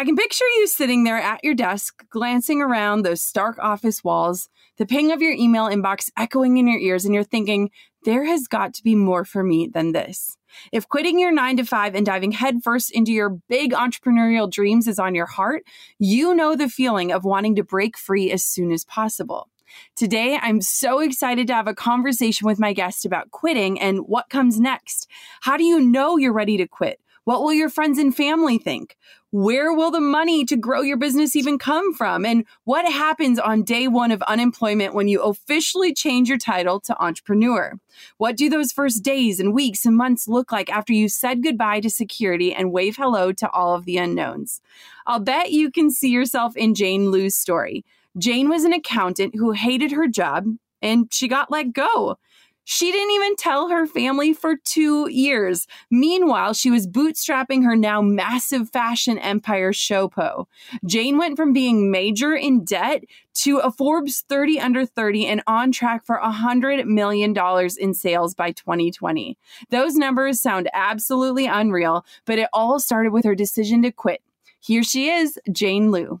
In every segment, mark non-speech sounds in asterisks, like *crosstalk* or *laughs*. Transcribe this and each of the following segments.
I can picture you sitting there at your desk, glancing around those stark office walls, the ping of your email inbox echoing in your ears, and you're thinking, there has got to be more for me than this. If quitting your nine to five and diving headfirst into your big entrepreneurial dreams is on your heart, you know the feeling of wanting to break free as soon as possible. Today, I'm so excited to have a conversation with my guest about quitting and what comes next. How do you know you're ready to quit? What will your friends and family think? Where will the money to grow your business even come from? And what happens on day one of unemployment when you officially change your title to entrepreneur? What do those first days and weeks and months look like after you said goodbye to security and wave hello to all of the unknowns? I'll bet you can see yourself in Jane Lu's story. Jane was an accountant who hated her job and she got let go. She didn't even tell her family for two years. Meanwhile, she was bootstrapping her now massive fashion empire, Showpo. Jane went from being major in debt to a Forbes 30 under 30 and on track for $100 million in sales by 2020. Those numbers sound absolutely unreal, but it all started with her decision to quit. Here she is, Jane Lu.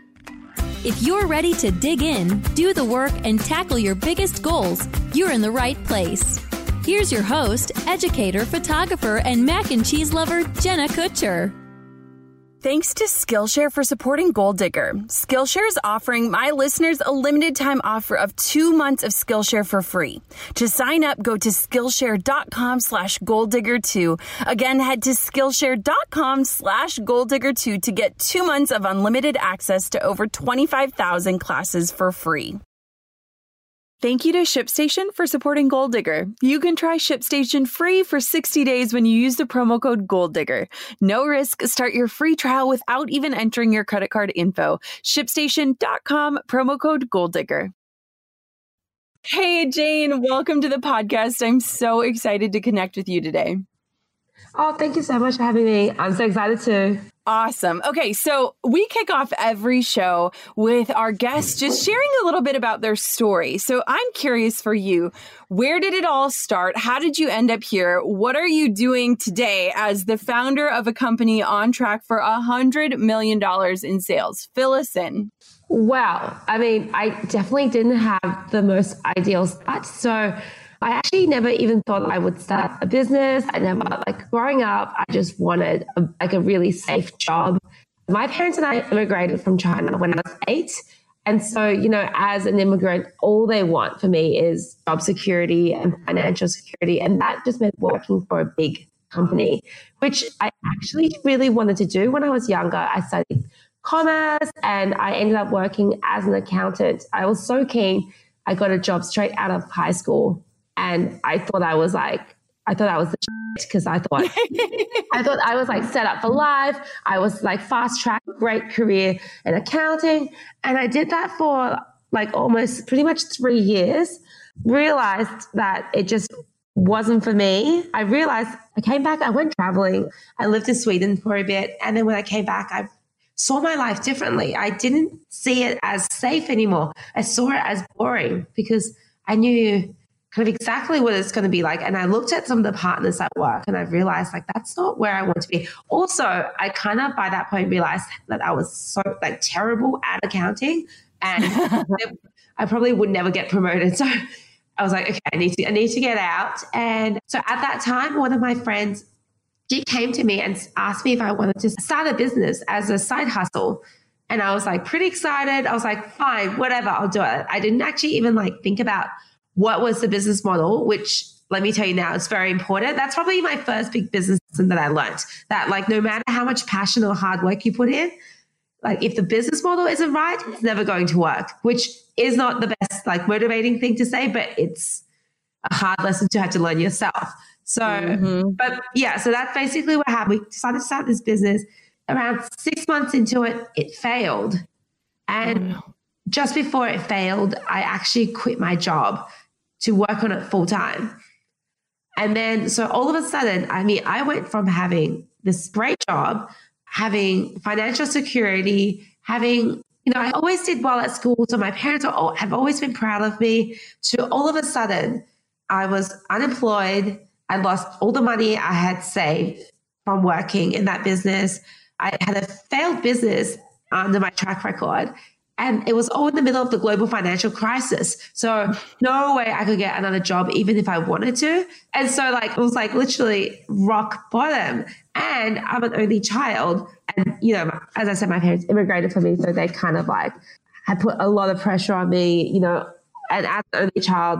If you're ready to dig in, do the work, and tackle your biggest goals, you're in the right place. Here's your host, educator, photographer, and mac and cheese lover, Jenna Kutcher. Thanks to Skillshare for supporting Goal Digger. Skillshare is offering my listeners a limited time offer of two months of Skillshare for free. To sign up, go to Skillshare.com slash goaldigger2. Again, head to Skillshare.com slash goaldigger2 to get two months of unlimited access to over 25,000 classes for free. Thank you to ShipStation for supporting Goal Digger. You can try ShipStation free for 60 days when you use the promo code GOALDIGGER. No risk. Start your free trial without even entering your credit card info. ShipStation.com, promo code GOALDIGGER. Hey, Jane, welcome to the podcast. I'm so excited to connect with you today. Oh, thank you so much for having me. I'm so excited too. Awesome. Okay, so we kick off every show with our guests just sharing a little bit about their story. So I'm curious for you, where did it all start? How did you end up here? What are you doing today as the founder of a company on track for a $100 million in sales? Fill us in. Wow. I mean, I definitely didn't have the most ideal start. So I actually never even thought I would start a business. I never, like growing up, I just wanted a, like a really safe job. My parents and I immigrated from China when I was eight. And so, you know, as an immigrant, all they want for me is job security and financial security. And that just meant working for a big company, which I actually really wanted to do when I was younger. I studied commerce and I ended up working as an accountant. I was so keen I got a job straight out of high school. And I thought I was like, I thought I was the because I thought *laughs* I thought I was like set up for life. I was like fast track, great career in accounting. And I did that for like almost pretty much three years. Realized that it just wasn't for me. I realized I came back, I went traveling. I lived in Sweden for a bit. And then when I came back, I saw my life differently. I didn't see it as safe anymore. I saw it as boring because I knew kind of exactly what it's going to be like. And I looked at some of the partners at work and I realized like that's not where I want to be. Also, I kind of by that point realized that I was so like terrible at accounting and *laughs* I probably would never get promoted. *laughs* So I was like, okay, I need to, I need to get out. And so at that time, one of my friends, she came to me and asked me if I wanted to start a business as a side hustle. And I was like pretty excited. I was like, fine, whatever, I'll do it. I didn't actually even like think about what was the business model, which let me tell you now, it's very important. That's probably my first big business lesson that I learned that like no matter how much passion or hard work you put in, like if the business model isn't right, it's never going to work, which is not the best like motivating thing to say, but it's a hard lesson to have to learn yourself. So, mm-hmm. but yeah, so that's basically what happened. We decided to start this business. Around six months into it, it failed. And oh, just before it failed, I actually quit my job to work on it full time. And then, so all of a sudden, I mean, I went from having this great job having financial security, having, you know, I always did well at school. So my parents are, have always been proud of me. To all of a sudden, I was unemployed. I lost all the money I had saved from working in that business. I had a failed business under my track record. And it was all in the middle of the global financial crisis. So no way I could get another job, even if I wanted to. And so like, it was like literally rock bottom. And I'm an only child. And, you know, as I said, my parents immigrated for me. So they kind of like had put a lot of pressure on me, you know, and as an only child,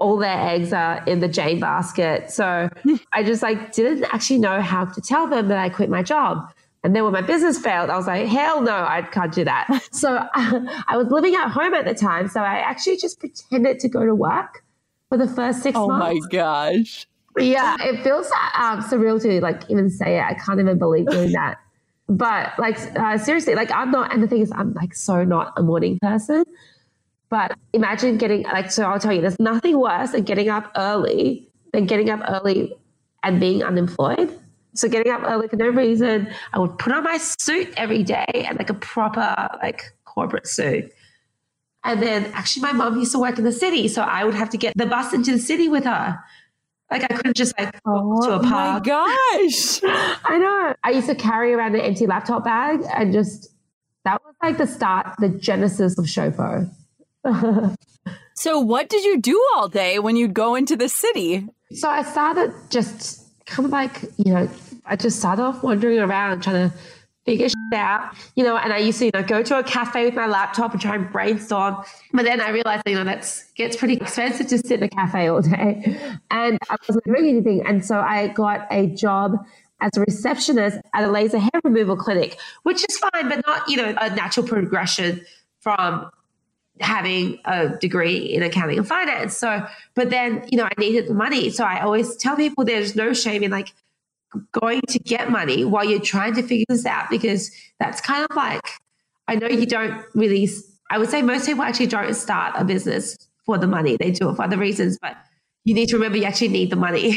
all their eggs are in the Jane basket. So *laughs* I just like didn't actually know how to tell them that I quit my job. And then when my business failed, I was like, hell no, I can't do that. *laughs* so *laughs* I was living at home at the time. So I actually just pretended to go to work for the first six oh months. Oh my gosh. Yeah, it feels um, surreal to like even say it. I can't even believe doing *laughs* that. But like uh, seriously, like I'm not, and the thing is, I'm like so not a morning person. But imagine getting like, so I'll tell you, there's nothing worse than getting up early than getting up early and being unemployed. So getting up early for no reason, I would put on my suit every day and like a proper like corporate suit. And then actually my mom used to work in the city, so I would have to get the bus into the city with her. Like I couldn't just like walk to oh a park. Oh my gosh. *laughs* I know. I used to carry around an empty laptop bag and just that was like the start, the genesis of Showpo. *laughs* so what did you do all day when you'd go into the city? So I started just kind of like, you know, I just started off wandering around trying to figure out, you know, and I used to, you know, go to a cafe with my laptop and try and brainstorm. But then I realized, you know, that gets pretty expensive to sit in a cafe all day. And I wasn't doing anything. And so I got a job as a receptionist at a laser hair removal clinic, which is fine, but not, you know, a natural progression from having a degree in accounting and finance. So, but then, you know, I needed the money. So I always tell people there's no shame in like going to get money while you're trying to figure this out because that's kind of like, I know you don't really, I would say most people actually don't start a business for the money. They do it for other reasons, but you need to remember you actually need the money. *laughs*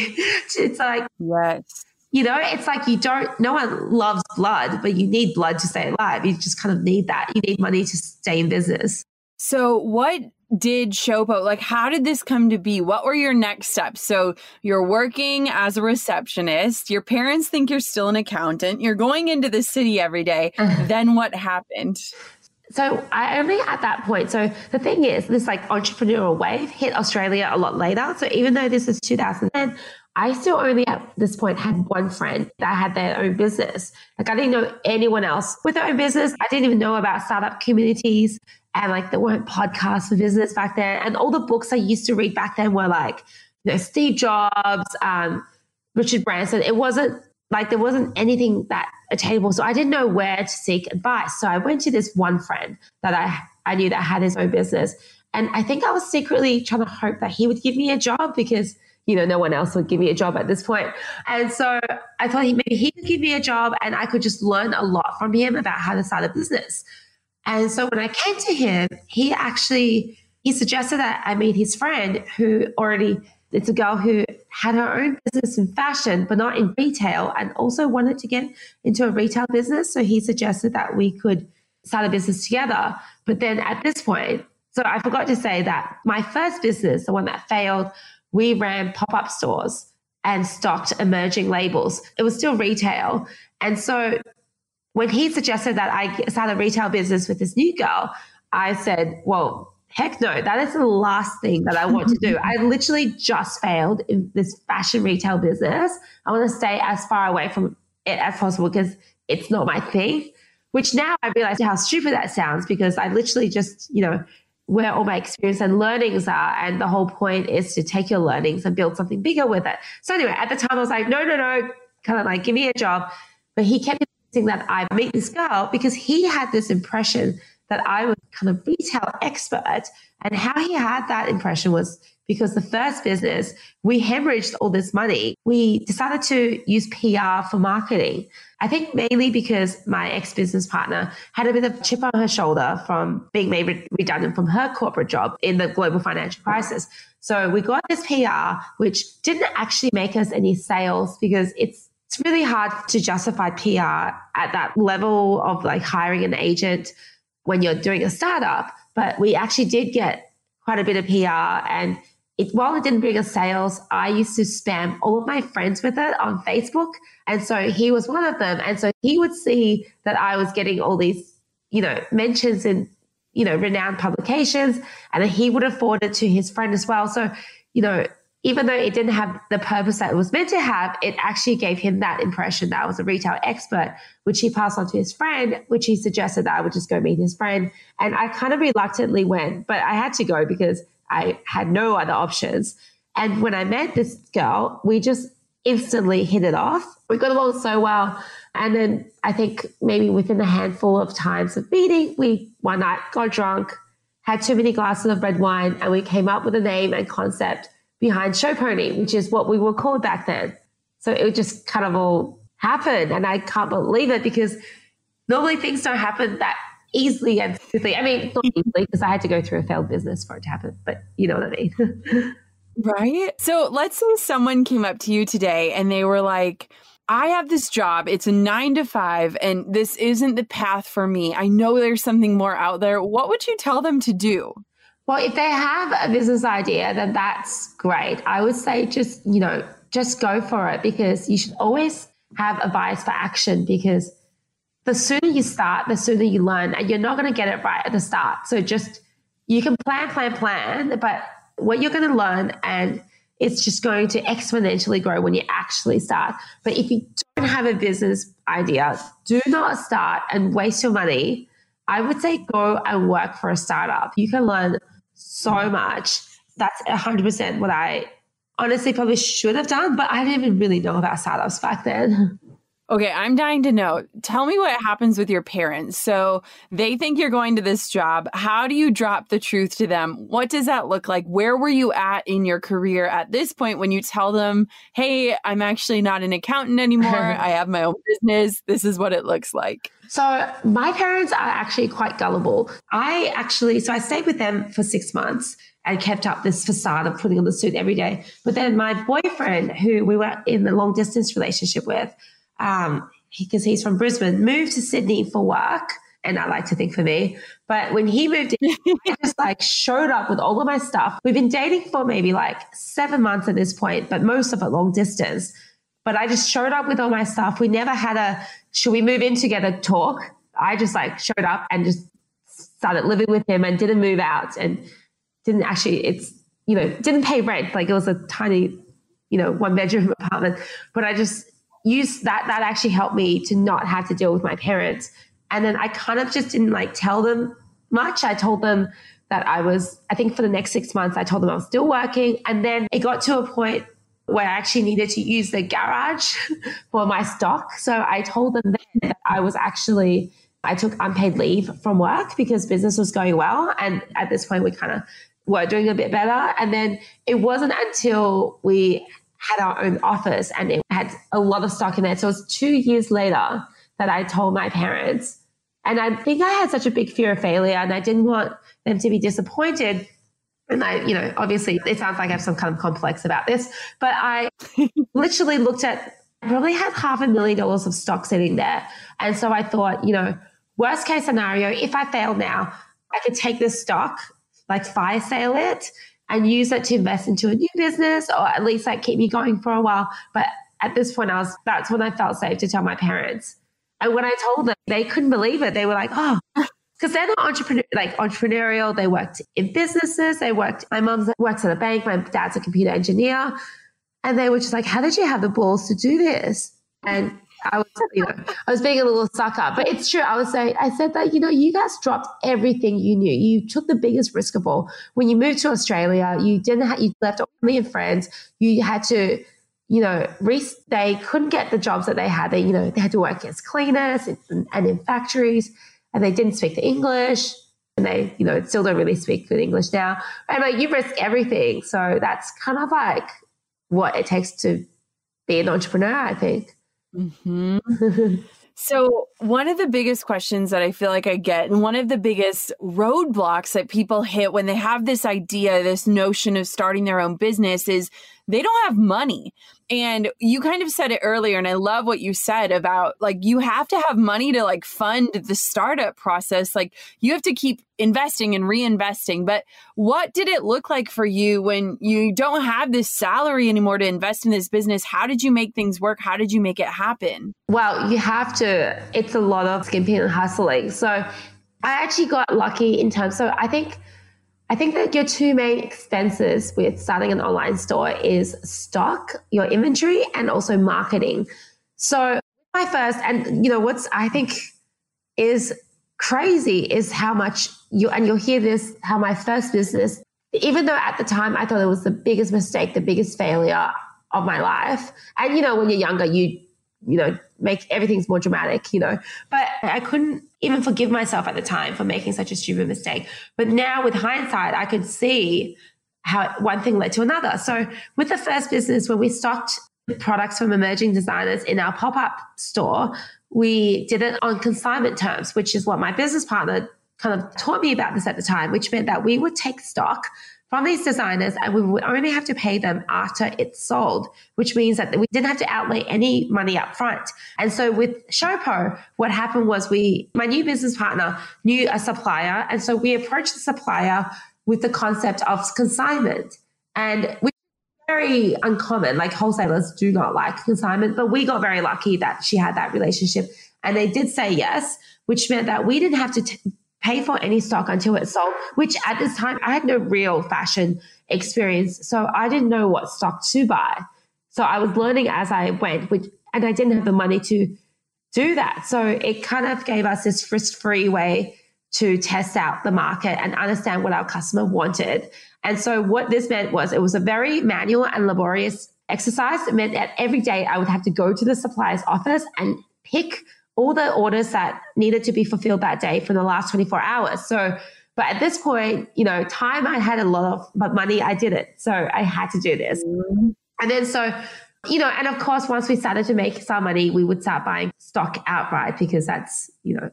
it's like, yes. You know, it's like you don't, no one loves blood, but you need blood to stay alive. You just kind of need that. You need money to stay in business. So, what did Showpo like? How did this come to be? What were your next steps? So, you're working as a receptionist. Your parents think you're still an accountant. You're going into the city every day. Mm-hmm. then, what happened? So I only at that point. So the thing is, this like entrepreneurial wave hit Australia a lot later. So even though this is 2010, I still only at this point had one friend that had their own business. Like I didn't know anyone else with their own business. I didn't even know about startup communities and like there weren't podcasts for business back then. And all the books I used to read back then were like, you know, Steve Jobs, um, Richard Branson. It wasn't like there wasn't anything that attainable. So I didn't know where to seek advice. So I went to this one friend that I I knew that had his own business. And I think I was secretly trying to hope that he would give me a job because, you know, no one else would give me a job at this point. And so I thought he, maybe he could give me a job and I could just learn a lot from him about how to start a business. And so when I came to him, he actually he suggested that I meet his friend who already it's a girl who had her own business in fashion, but not in retail, and also wanted to get into a retail business. So he suggested that we could start a business together. But then at this point, so I forgot to say that my first business, the one that failed, we ran pop up stores and stocked emerging labels. It was still retail. And so when he suggested that I start a retail business with this new girl, I said, well, heck no, that is the last thing that I want to do. *laughs* I literally just failed in this fashion retail business. I want to stay as far away from it as possible because it's not my thing. Which now I realize how stupid that sounds because I literally just, you know, where all my experience and learnings are. And the whole point is to take your learnings and build something bigger with it. So anyway, at the time I was like, no, no, no, kind of like, give me a job. But he kept that I meet this girl because he had this impression that I was kind of retail expert. And how he had that impression was because the first business, we hemorrhaged all this money. We decided to use PR for marketing. I think mainly because my ex business partner had a bit of chip on her shoulder from being made redundant from her corporate job in the global financial crisis. So we got this PR, which didn't actually make us any sales because it's it's really hard to justify PR at that level of like hiring an agent when you're doing a startup. But we actually did get quite a bit of PR and it, while it didn't bring us sales, I used to spam all of my friends with it on Facebook. And so he was one of them. And so he would see that I was getting all these, you know, mentions in, you know, renowned publications. And then he would have forwarded to his friend as well. So, you know, even though it didn't have the purpose that it was meant to have, it actually gave him that impression that I was a retail expert, which he passed on to his friend, which he suggested that I would just go meet his friend. And I kind of reluctantly went, but I had to go because I had no other options. And when I met this girl, we just instantly hit it off. We got along so well. And then I think maybe within a handful of times of meeting, we one night got drunk, had too many glasses of red wine, and we came up with a name and concept behind Show Pony, which is what we were called back then. So it just kind of all happened. And I can't believe it because normally things don't happen that easily and quickly. I mean, not mm-hmm. easily because I had to go through a failed business for it to happen, but you know what I mean. *laughs* right. So let's say someone came up to you today and they were like, I have this job. It's a nine to five, and this isn't the path for me. I know there's something more out there. What would you tell them to do? Well, if they have a business idea, then that's great. I would say just, you know, just go for it because you should always have a bias for action because the sooner you start, the sooner you learn, and you're not going to get it right at the start. So just, you can plan, plan, plan, but what you're going to learn and it's just going to exponentially grow when you actually start. But if you don't have a business idea, do not start and waste your money. I would say go and work for a startup. You can learn so much. That's 100% what I honestly probably should have done, but I didn't even really know about startups back then. Okay, I'm dying to know. Tell me what happens with your parents. So they think you're going to this job. How do you drop the truth to them? What does that look like? Where were you at in your career at this point when you tell them, hey, I'm actually not an accountant anymore. *laughs* I have my own business. This is what it looks like. So my parents are actually quite gullible. I actually, so I stayed with them for six months and kept up this facade of putting on the suit every day. But then my boyfriend, who we were in the long distance relationship with, um, because he's from Brisbane, moved to Sydney for work. And I like to think for me. But when he moved in, I *laughs* just like showed up with all of my stuff. We've been dating for maybe like seven months at this point, but most of it long distance. But I just showed up with all my stuff. We never had a should we move in together talk. I just like showed up and just started living with him and didn't move out and didn't actually it's you know didn't pay rent like it was a tiny you know one bedroom *laughs* apartment but i just used that that actually helped me to not have to deal with my parents and then i kind of just didn't like tell them much i told them that i was i think for the next six months i told them i was still working and then it got to a point where i actually needed to use the garage *laughs* for my stock so i told them that i was actually I took unpaid leave from work because business was going well. And at this point, we kind of were doing a bit better. And then it wasn't until we had our own office and it had a lot of stock in there. So it was two years later that I told my parents. And I think I had such a big fear of failure and I didn't want them to be disappointed. And I, you know, obviously it sounds like I have some kind of complex about this, but I *laughs* literally looked at probably had half a million dollars of stock sitting there. And so I thought, you know, worst case scenario, if I fail now, I could take this stock, like fire sale it and use it to invest into a new business or at least like keep me going for a while. But at this point, I was, that's when I felt safe to tell my parents. And when I told them, they couldn't believe it. They were like, oh, because they're not entrepreneur, like entrepreneurial. They worked in businesses. They worked, my mom works at a bank. My dad's a computer engineer. And they were just like, how did you have the balls to do this? And I was, you know, I was being a little sucker, but it's true. I was saying, I said that, you know, you guys dropped everything you knew. You took the biggest risk of all. When you moved to Australia, you didn't have, you left all family and friends. You had to, you know, they couldn't get the jobs that they had. They, you know, they had to work as cleaners and, and in factories and they didn't speak the English and they, you know, still don't really speak good English now. And like you risk everything. So that's kind of like what it takes to be an entrepreneur, I think. Mm-hmm. *laughs* so, one of the biggest questions that I feel like I get, and one of the biggest roadblocks that people hit when they have this idea, this notion of starting their own business is they don't have money. And you kind of said it earlier, and I love what you said about like you have to have money to like fund the startup process. Like you have to keep investing and reinvesting. But what did it look like for you when you don't have this salary anymore to invest in this business? How did you make things work? How did you make it happen? Well, you have to, it's a lot of skimping and hustling. So I actually got lucky in terms. So I think I think that your two main expenses with starting an online store is stock, your inventory, and also marketing. So my first, and you know what's I think is crazy is how much you and you'll hear this how my first business, even though at the time I thought it was the biggest mistake, the biggest failure of my life. And you know, when you're younger, you you know, make everything's more dramatic, you know. But I couldn't even forgive myself at the time for making such a stupid mistake. But now with hindsight, I could see how one thing led to another. So with the first business where we stocked products from emerging designers in our pop-up store, we did it on consignment terms, which is what my business partner kind of taught me about this at the time, which meant that we would take stock from these designers and we would only have to pay them after it's sold, which means that we didn't have to outlay any money up front. And so with Showpo, what happened was we, my new business partner knew a supplier. And so we approached the supplier with the concept of consignment. And we very uncommon. Like wholesalers do not like consignment, but we got very lucky that she had that relationship and they did say yes, which meant that we didn't have to t- pay for any stock until it sold, which at this time I had no real fashion experience. So I didn't know what stock to buy. So I was learning as I went, which, and I didn't have the money to do that. So it kind of gave us this risk free way to test out the market and understand what our customer wanted. And so what this meant was it was a very manual and laborious exercise. It meant that every day I would have to go to the supplier's office and pick all the orders that needed to be fulfilled that day for the last 24 hours. So, but at this point, you know, time I had a lot of, but money I did it. So I had to do this. Mm-hmm. And then so, you know, and of course, once we started to make some money, we would start buying stock outright because that's, you know,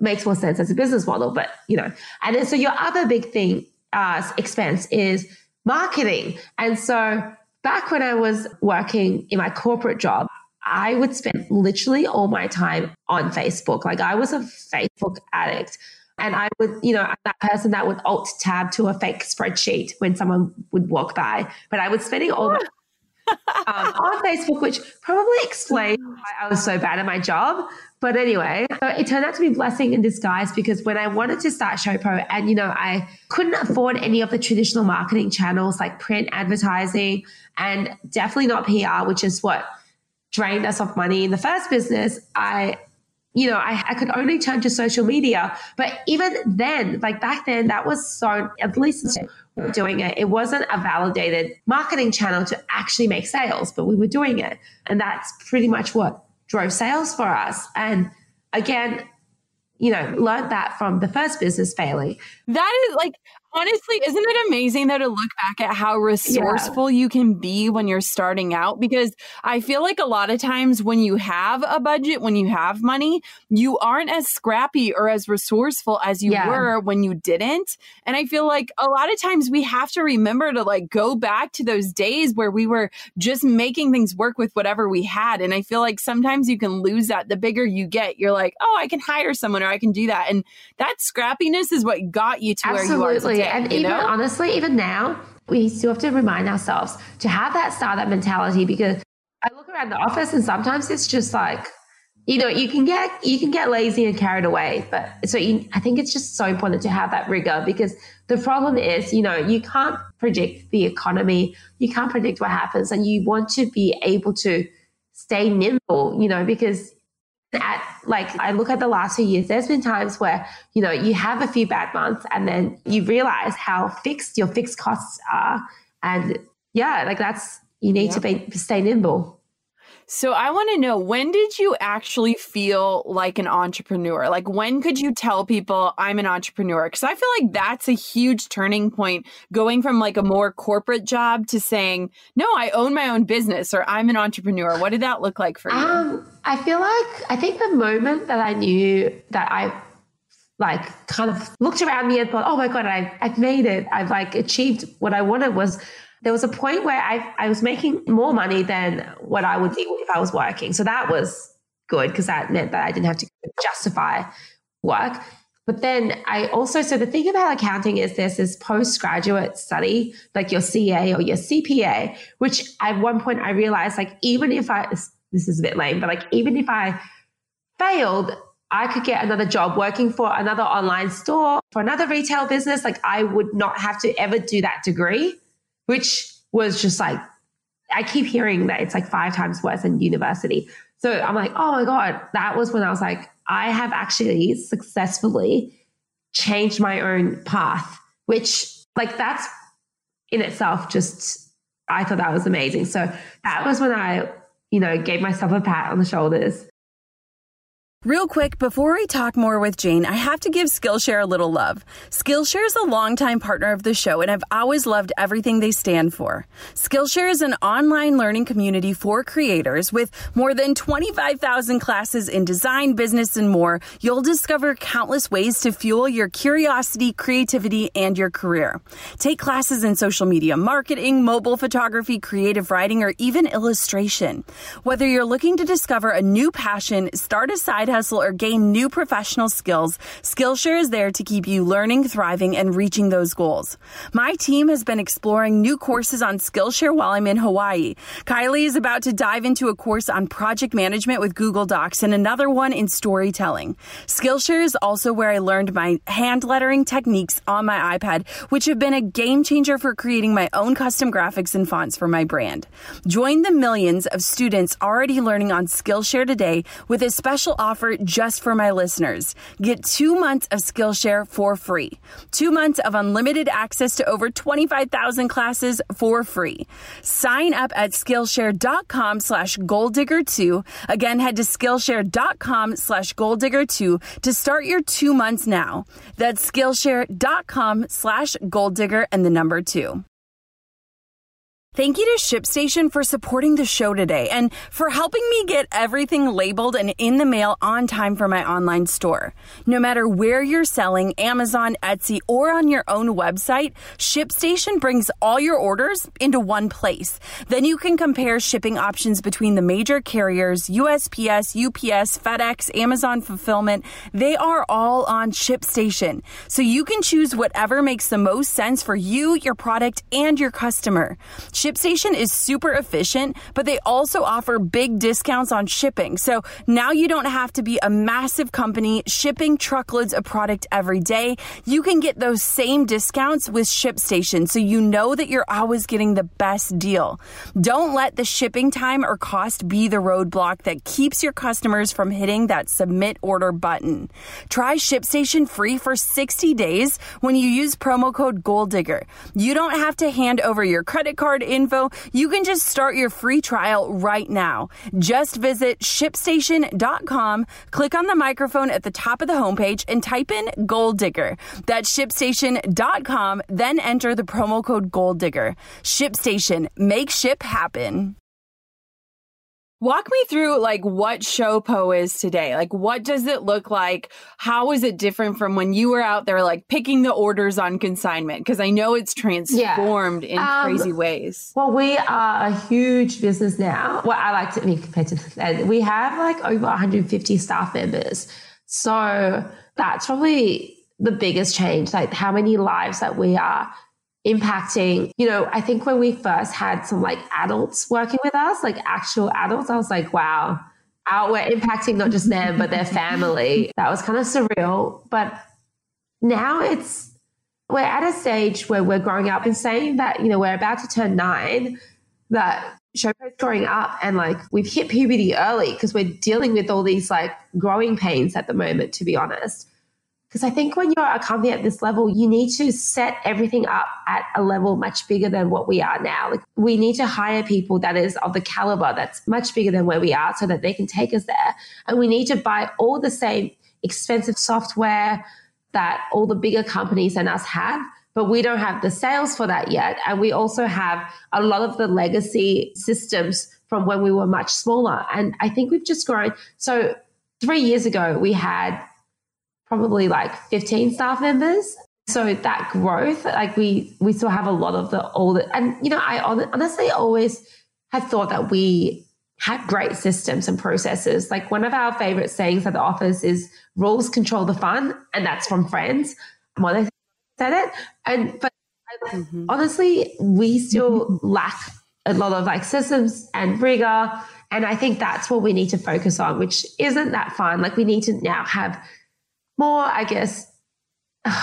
makes more sense as a business model. But, you know, and then so your other big thing, uh, expense is marketing. And so back when I was working in my corporate job, I would spend literally all my time on Facebook. Like I was a Facebook addict. And I would, you know, that person that would alt tab to a fake spreadsheet when someone would walk by. But I was spending all my *laughs* um, on Facebook, which probably explains why I was so bad at my job. But anyway, so it turned out to be blessing in disguise because when I wanted to start Showpo and, you know, I couldn't afford any of the traditional marketing channels like print advertising and definitely not PR, which is what drained us of money in the first business, I you know, I, I, could only turn to social media. But even then, like back then, that was so, at least doing it, it wasn't a validated marketing channel to actually make sales, but we were doing it. And that's pretty much what drove sales for us. And again, you know, learned that from the first business failing. That is like honestly, isn't it amazing though to look back at how resourceful yeah. you can be when you're starting out? Because I feel like a lot of times when you have a budget, when you have money, you aren't as scrappy or as resourceful as you yeah. were when you didn't. And I feel like a lot of times we have to remember to like go back to those days where we were just making things work with whatever we had. And I feel like sometimes you can lose that. The bigger you get, you're like, oh, I can hire someone or I can do that. And that scrappiness is what got you to Absolutely. where you are today and even know? honestly, even now, we still have to remind ourselves to have that startup mentality because I look around the office and sometimes it's just like, you know, you can get you can get lazy and carried away. But so you, I think it's just so important to have that rigor because the problem is, you know, you can't predict the economy, you can't predict what happens, and you want to be able to stay nimble, you know, because at like I look at the last few years, there's been times where, you know, you have a few bad months and then you realize how fixed your fixed costs are. And yeah, like that's you need to be stay nimble. So I want to know when did you actually feel like an entrepreneur? Like when could you tell people I'm an entrepreneur? Cuz I feel like that's a huge turning point going from like a more corporate job to saying, "No, I own my own business" or "I'm an entrepreneur." What did that look like for you? Um, I feel like I think the moment that I knew that I like kind of looked around me and thought, "Oh my god, I've I've made it. I've like achieved what I wanted." Was there was a point where I, I was making more money than what I would do if I was working. So that was good because that meant that I didn't have to justify work. But then I also, so the thing about accounting is there's this postgraduate study, like your CA or your CPA, which at one point I realized, like, even if I, this is a bit lame, but like, even if I failed, I could get another job working for another online store, for another retail business. Like, I would not have to ever do that degree which was just like, I keep hearing that it's like five times worse than university. So I'm like, oh my God, that was when I was like, I have actually successfully changed my own path, which like that's in itself just, I thought that was amazing. So that was when I, you know, gave myself a pat on the shoulders Real quick, before we talk more with Jane, I have to give Skillshare a little love. Skillshare is a longtime partner of the show, and I've always loved everything they stand for. Skillshare is an online learning community for creators with more than 25,000 classes in design, business, and more. You'll discover countless ways to fuel your curiosity, creativity, and your career. Take classes in social media marketing, mobile photography, creative writing, or even illustration. Whether you're looking to discover a new passion, start a side hustle or gain new professional skills, Skillshare is there to keep you learning, thriving, and reaching those goals. My team has been exploring new courses on Skillshare while I'm in Hawaii. Kylie is about to dive into a course on project management with Google Docs and another one in storytelling. Skillshare is also where I learned my hand lettering techniques on my iPad, which have been a game changer for creating my own custom graphics and fonts for my brand. Join the millions of students already learning on Skillshare today with a special offer offer just for my listeners. Get two months of Skillshare for free. Two months of unlimited access to over 25,000 classes for free. Sign up at Skillshare.com slash goaldigger2. Again, head to Skillshare.com slash goaldigger2 to start your two months now. That's Skillshare.com slash goaldigger and the number two. Thank you to ShipStation for supporting the show today and for helping me get everything labeled and in the mail on time for my online store. No matter where you're selling, Amazon, Etsy, or on your own website, ShipStation brings all your orders into one place. Then you can compare shipping options between the major carriers, USPS, UPS, FedEx, Amazon Fulfillment. They are all on ShipStation. So you can choose whatever makes the most sense for you, your product, and your customer. ShipStation is super efficient, but they also offer big discounts on shipping. So now you don't have to be a massive company shipping truckloads of product every day. You can get those same discounts with ShipStation so you know that you're always getting the best deal. Don't let the shipping time or cost be the roadblock that keeps your customers from hitting that submit order button. Try ShipStation free for 60 days when you use promo code GoalDigger. You don't have to hand over your credit card info, you can just start your free trial right now. Just visit shipstation.com, click on the microphone at the top of the homepage, and type in Goal Digger. That's shipstation.com, then enter the promo code Goal Digger. ShipStation, make ship happen. Walk me through like what Showpo is today. Like what does it look like? How is it different from when you were out there like picking the orders on consignment? Because I know it's transformed yeah. in um, crazy ways. Well, we are a huge business now. Well, I like to be compared to we have like over 150 staff members. So that's probably the biggest change, like how many lives that we are impacting. You know, I think when we first had some like adults working with us, like actual adults, I was like, wow, our, we're impacting not just them, but their family. *laughs* That was kind of surreal. But now it's, we're at a stage where we're growing up and saying that, you know, we're about to turn nine, that Showpo's growing up and like we've hit puberty early because we're dealing with all these like growing pains at the moment, to be honest. Because I think when you're a company at this level, you need to set everything up at a level much bigger than what we are now. Like we need to hire people that is of the caliber that's much bigger than where we are so that they can take us there. And we need to buy all the same expensive software that all the bigger companies than us have. But we don't have the sales for that yet. And we also have a lot of the legacy systems from when we were much smaller. And I think we've just grown. So three years ago, we had probably like 15 staff members. So that growth, like we we still have a lot of the older, and you know, I honestly always had thought that we had great systems and processes. Like one of our favorite sayings at the office is rules control the fun, and that's from friends. Mother said it. And but mm-hmm. honestly, we still mm-hmm. lack a lot of like systems and rigor. And I think that's what we need to focus on, which isn't that fun. Like we need to now have more, I guess,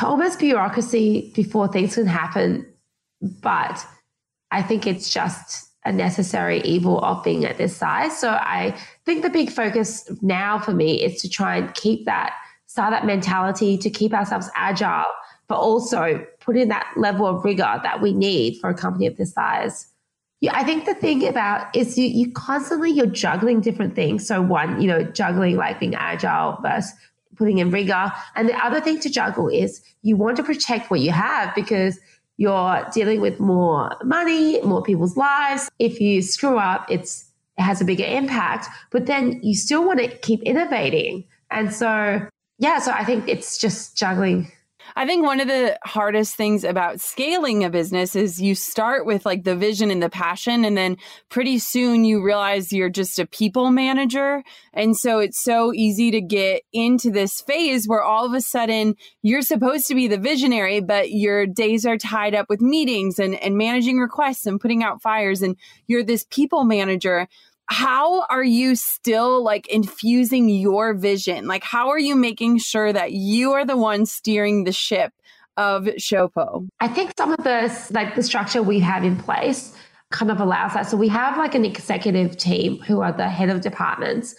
almost bureaucracy before things can happen. But I think it's just a necessary evil of being at this size. So I think the big focus now for me is to try and keep that startup mentality, to keep ourselves agile, but also put in that level of rigor that we need for a company of this size. Yeah, I think the thing about is you you constantly you're juggling different things. So one, you know, juggling like being agile versus putting in rigor. And the other thing to juggle is you want to protect what you have because you're dealing with more money, more people's lives. If you screw up, it's it has a bigger impact, but then you still want to keep innovating. And so, yeah, so I think it's just juggling I think one of the hardest things about scaling a business is you start with like the vision and the passion, and then pretty soon you realize you're just a people manager. And so it's so easy to get into this phase where all of a sudden you're supposed to be the visionary, but your days are tied up with meetings and, and managing requests and putting out fires, and you're this people manager how are you still like infusing your vision? Like, how are you making sure that you are the one steering the ship of Showpo? I think some of the like the structure we have in place kind of allows that. So we have like an executive team who are the head of departments,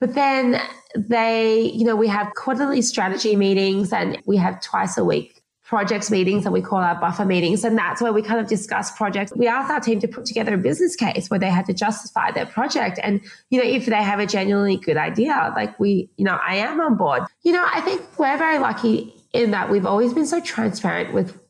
but then they, you know, we have quarterly strategy meetings and we have twice a week projects meetings that we call our buffer meetings. And that's where we kind of discuss projects. We asked our team to put together a business case where they had to justify their project. And, you know, if they have a genuinely good idea, like we, you know, I am on board. You know, I think we're very lucky in that we've always been so transparent with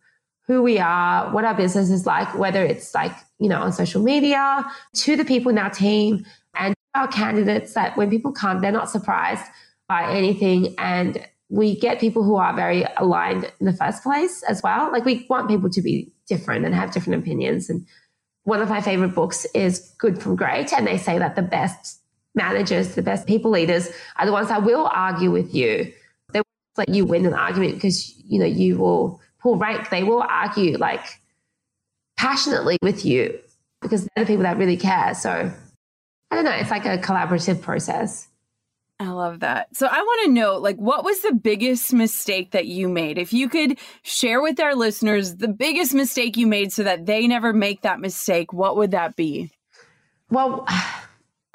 who we are, what our business is like, whether it's like, you know, on social media, to the people in our team and our candidates that when people come, they're not surprised by anything. And we get people who are very aligned in the first place as well. Like we want people to be different and have different opinions. And one of my favorite books is Good from Great. And they say that the best managers, the best people leaders are the ones that will argue with you. They won't let you win an argument because, you know, you will pull rank. They will argue like passionately with you because they're the people that really care. So I don't know. It's like a collaborative process. I love that. So I want to know like what was the biggest mistake that you made? If you could share with our listeners the biggest mistake you made so that they never make that mistake, what would that be? Well,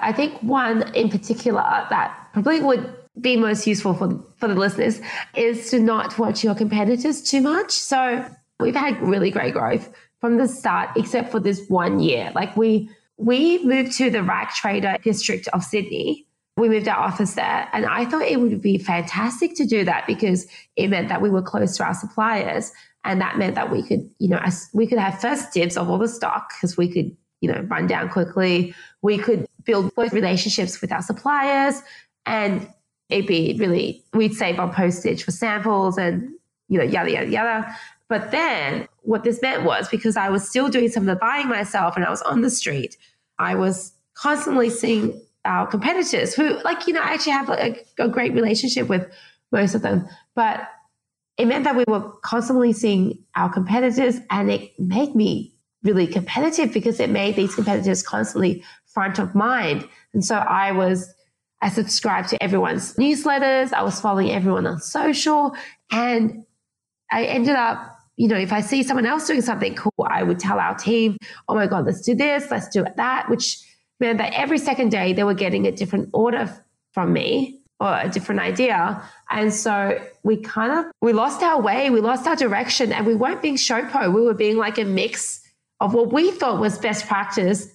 I think one in particular that probably would be most useful for for the listeners is to not watch your competitors too much. So we've had really great growth from the start, except for this one year. Like we we moved to the rag trade district of Sydney. We moved our office there. And I thought it would be fantastic to do that because it meant that we were close to our suppliers. And that meant that we could, you know, we could have first dibs of all the stock because we could, you know, run down quickly. We could build close relationships with our suppliers and it'd be really, we'd save on postage for samples and, you know, yada, yada, yada. But then what this meant was because I was still doing some of the buying myself and I was on the street, I was constantly seeing our competitors who, like, you know, I actually have a, a great relationship with most of them. But it meant that we were constantly seeing our competitors and it made me really competitive because it made these competitors constantly front of mind. And so I was, I subscribed to everyone's newsletters. I was following everyone on social and I ended up you know, if I see someone else doing something cool, I would tell our team, oh my God, let's do this, let's do that, which meant that every second day they were getting a different order from me or a different idea. And so we kind of, we lost our way, we lost our direction and we weren't being Showpo. We were being like a mix of what we thought was best practice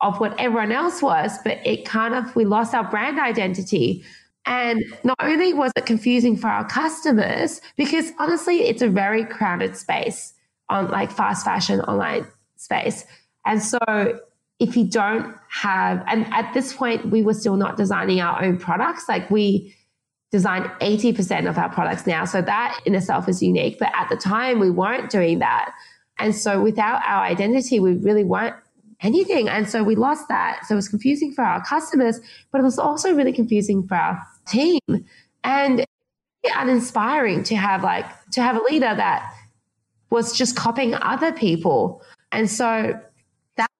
of what everyone else was, but it kind of, we lost our brand identity. And not only was it confusing for our customers, because honestly, it's a very crowded space on like fast fashion online space. And so if you don't have, and at this point, we were still not designing our own products. Like we design 80% of our products now. So that in itself is unique. But at the time, we weren't doing that. And so without our identity, we really weren't anything. And so we lost that. So it was confusing for our customers, but it was also really confusing for our team and uninspiring to have like to have a leader that was just copying other people and so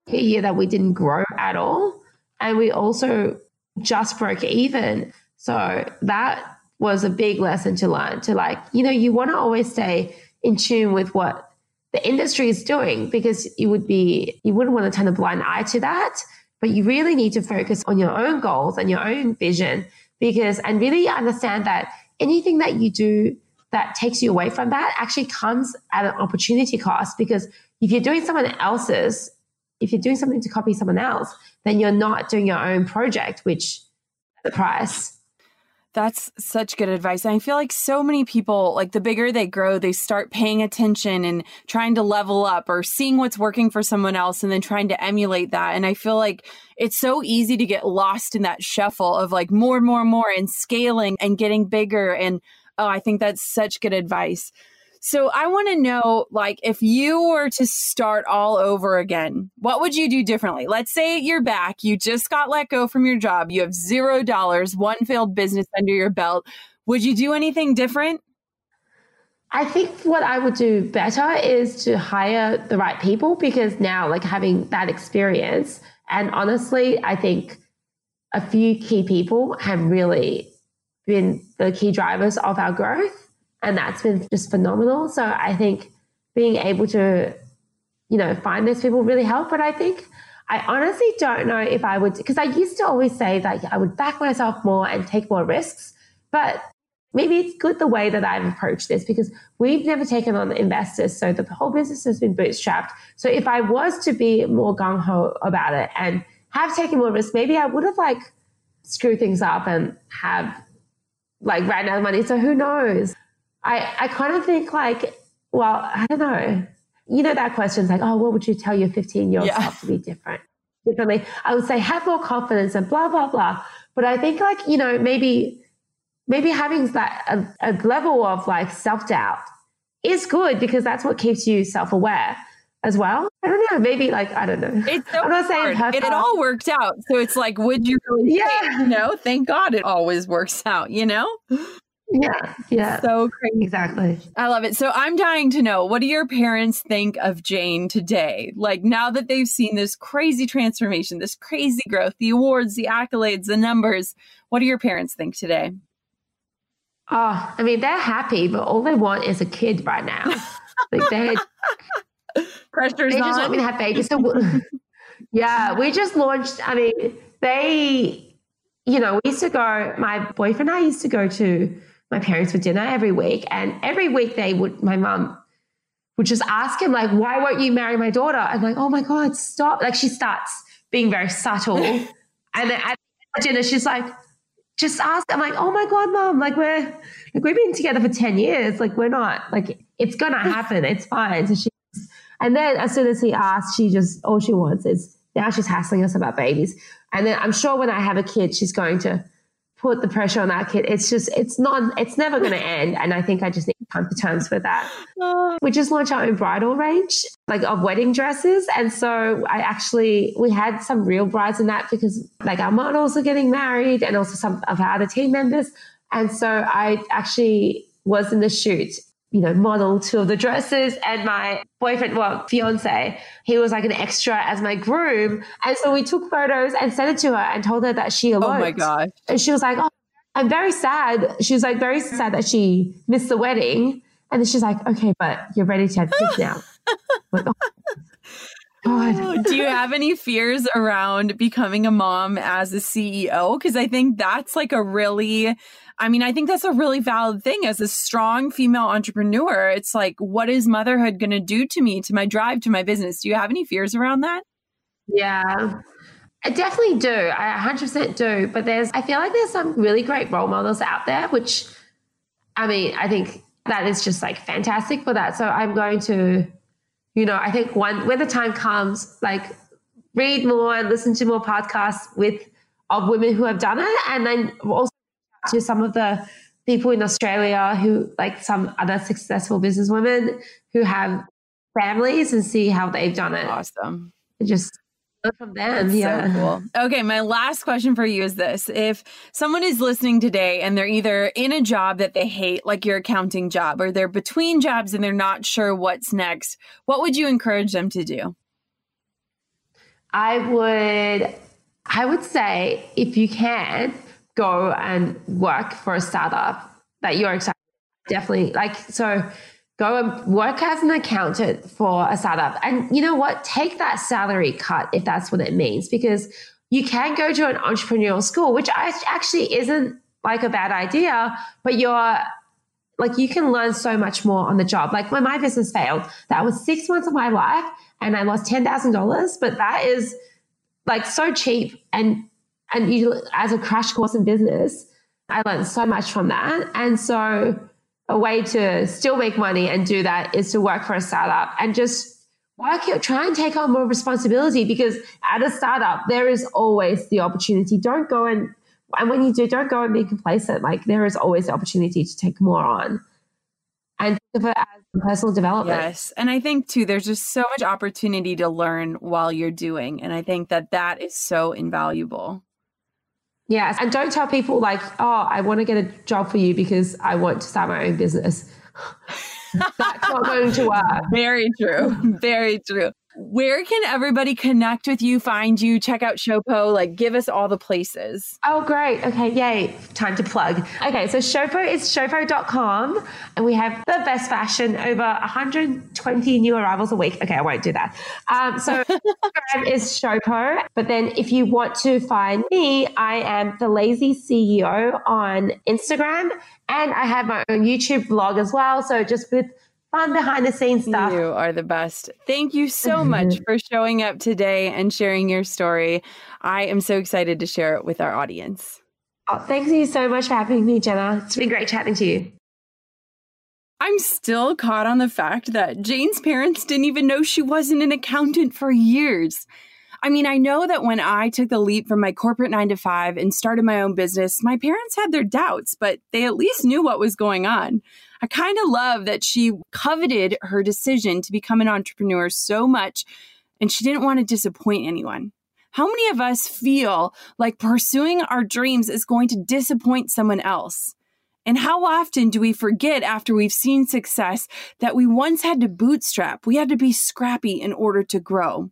that year that we didn't grow at all. And we also just broke even. So that was a big lesson to learn to like you know you want to always stay in tune with what the industry is doing because you would be you wouldn't want to turn a blind eye to that. But you really need to focus on your own goals and your own vision because and really understand that anything that you do that takes you away from that actually comes at an opportunity cost because if you're doing someone else's if you're doing something to copy someone else then you're not doing your own project which the price that's such good advice. I feel like so many people, like the bigger they grow, they start paying attention and trying to level up or seeing what's working for someone else and then trying to emulate that. And I feel like it's so easy to get lost in that shuffle of like more more more and scaling and getting bigger. And oh, I think that's such good advice. So I want to know, like, if you were to start all over again, what would you do differently? Let's say you're back, you just got let go from your job, you have zero dollars, one failed business under your belt. Would you do anything different? I think what I would do better is to hire the right people because now, like, having that experience, and honestly, I think a few key people have really been the key drivers of our growth and that's been just phenomenal. So I think being able to, you know, find those people really help. But I think I honestly don't know if I would, because I used to always say that I would back myself more and take more risks. But maybe it's good the way that I've approached this because we've never taken on investors. So the whole business has been bootstrapped. So if I was to be more gung ho about it and have taken more risks, maybe I would have like screwed things up and have like ran out of money. So who knows? I, I kind of think like, well, I don't know. You know, that question's like, oh, what would you tell your 15 year old yeah. self to be different? Differently. I would say have more confidence and blah, blah, blah. But I think like, you know, maybe, maybe having that a, a level of like self doubt is good because that's what keeps you self aware as well. I don't know. Maybe like I don't know. It's so I'm not hard. saying it, it, all worked out. So it's like, would you really? Yeah. you know, thank God it always works out. You know. Yeah, yeah. So crazy. Exactly. I love it. So I'm dying to know what do your parents think of Jane today? Like now that they've seen this crazy transformation, this crazy growth, the awards, the accolades, the numbers, what do your parents think today? Oh, I mean, they're happy, but all they want is a kid right now. like they *laughs* pressure's they just on. want me to have babies. So, *laughs* yeah, we just launched. I mean, they, you know, we used to go. My boyfriend and I used to go to my parents for dinner every week. And every week they would, my mum would just ask him like, "Why won't you marry my daughter?" I'm like, "Oh my god, stop!" Like she starts being very subtle, *laughs* and then at dinner she's like, "Just ask." I'm like, "Oh my god, mom! Like we're like we've been together for ten years. Like we're not like it's gonna *laughs* happen. It's fine." So she, and then as soon as he asks, she just all she wants is now she's hassling us about babies. And then I'm sure when I have a kid, she's going to put the pressure on that kid. It's just, it's not, it's never going *laughs* to end. And I think I just need to come to terms with that. Oh. We just launched our own bridal range, like of wedding dresses. And so I actually, we had some real brides in that because like our models are getting married and also some of our other team members. And so I actually was in the shoot you know, model two of the dresses and my boyfriend, well, fiance, he was like an extra as my groom. And so we took photos and sent it to her and told her that she eloped. Oh my God. And she was like, oh, I'm very sad. She was like very sad that she missed the wedding. And then she's like, okay, but you're ready to have kids now. *laughs* like, oh. God. Do you have any fears around becoming a mom as a CEO? Because I think that's like a really I mean, I think that's a really valid thing as a strong female entrepreneur. It's like, what is motherhood going to do to me, to my drive, to my business? Do you have any fears around that? Yeah. I definitely do. I 100% do. But there's, I feel like there's some really great role models out there, which, I mean, I think that is just like fantastic for that. So I'm going to, you know, I think when, when the time comes, like read more and listen to more podcasts with, of women who have done it. And then also to some of the people in Australia who, like some other successful businesswomen who have families and see how they've done it. Awesome. And just from them. That's yeah. So cool. Okay. My last question for you is this. If someone is listening today and they're either in a job that they hate, like your accounting job, or they're between jobs and they're not sure what's next, what would you encourage them to do? I would, I would say if you can, go and work for a startup that you're excited about. definitely like so go and work as an accountant for a startup. And you know what? Take that salary cut if that's what it means because you can go to an entrepreneurial school which actually isn't like a bad idea but you're like you can learn so much more on the job. Like when my business failed that was six months of my life and i lost $10000 but that is like so cheap and and you, as a crash course in business, I learned so much from that. And so a way to still make money and do that is to work for a startup and just work try and take on more responsibility because at a startup there is always the opportunity. Don't go and and when you do don't go and be complacent. Like there is always the opportunity to take more on. And think of it as personal development. Yes. And i think too there's just so much opportunity to learn while you're doing. And i think that that is so invaluable Yes. And don't tell people like, oh, I want to get a job for you because I want to start my own business. *laughs* That's not going to work. Very true. Very true. Where can everybody connect with you, find you, check out Showpo? Like, give us all the places. Oh, great. Okay, yay. Time to plug. Okay, so Showpo is showpo.com, and we have the best fashion, over 120 new arrivals a week. Okay, I won't do that. Um, so *laughs* Instagram is Showpo. But then if you want to find me, I am the Lazy CEO on Instagram, and I have my own YouTube blog as well. So just with fun behind the scenes stuff. You are the best. Thank you so much *laughs* for showing up today and sharing your story. I am so excited to share it with our audience. Oh, thank you so much for having me, Jenna. It's been great chatting to you. I'm still caught on the fact that Jane's parents didn't even know she wasn't an accountant for years. I mean, I know that when I took the leap from my corporate nine to five and started my own business, my parents had their doubts, but they at least knew what was going on. I kind of love that she coveted her decision to become an entrepreneur so much and she didn't want to disappoint anyone. How many of us feel like pursuing our dreams is going to disappoint someone else? And how often do we forget after we've seen success that we once had to bootstrap? We had to be scrappy in order to grow.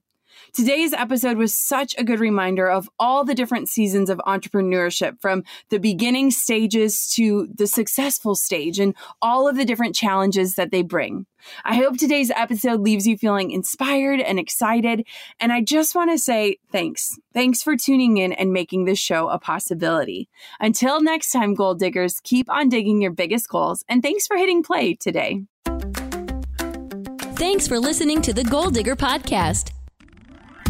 Today's episode was such a good reminder of all the different seasons of entrepreneurship from the beginning stages to the successful stage and all of the different challenges that they bring. I hope today's episode leaves you feeling inspired and excited. And I just want to say thanks. Thanks for tuning in and making this show a possibility. Until next time, goal diggers, keep on digging your biggest goals. And thanks for hitting play today. Thanks for listening to the Goal Digger Podcast.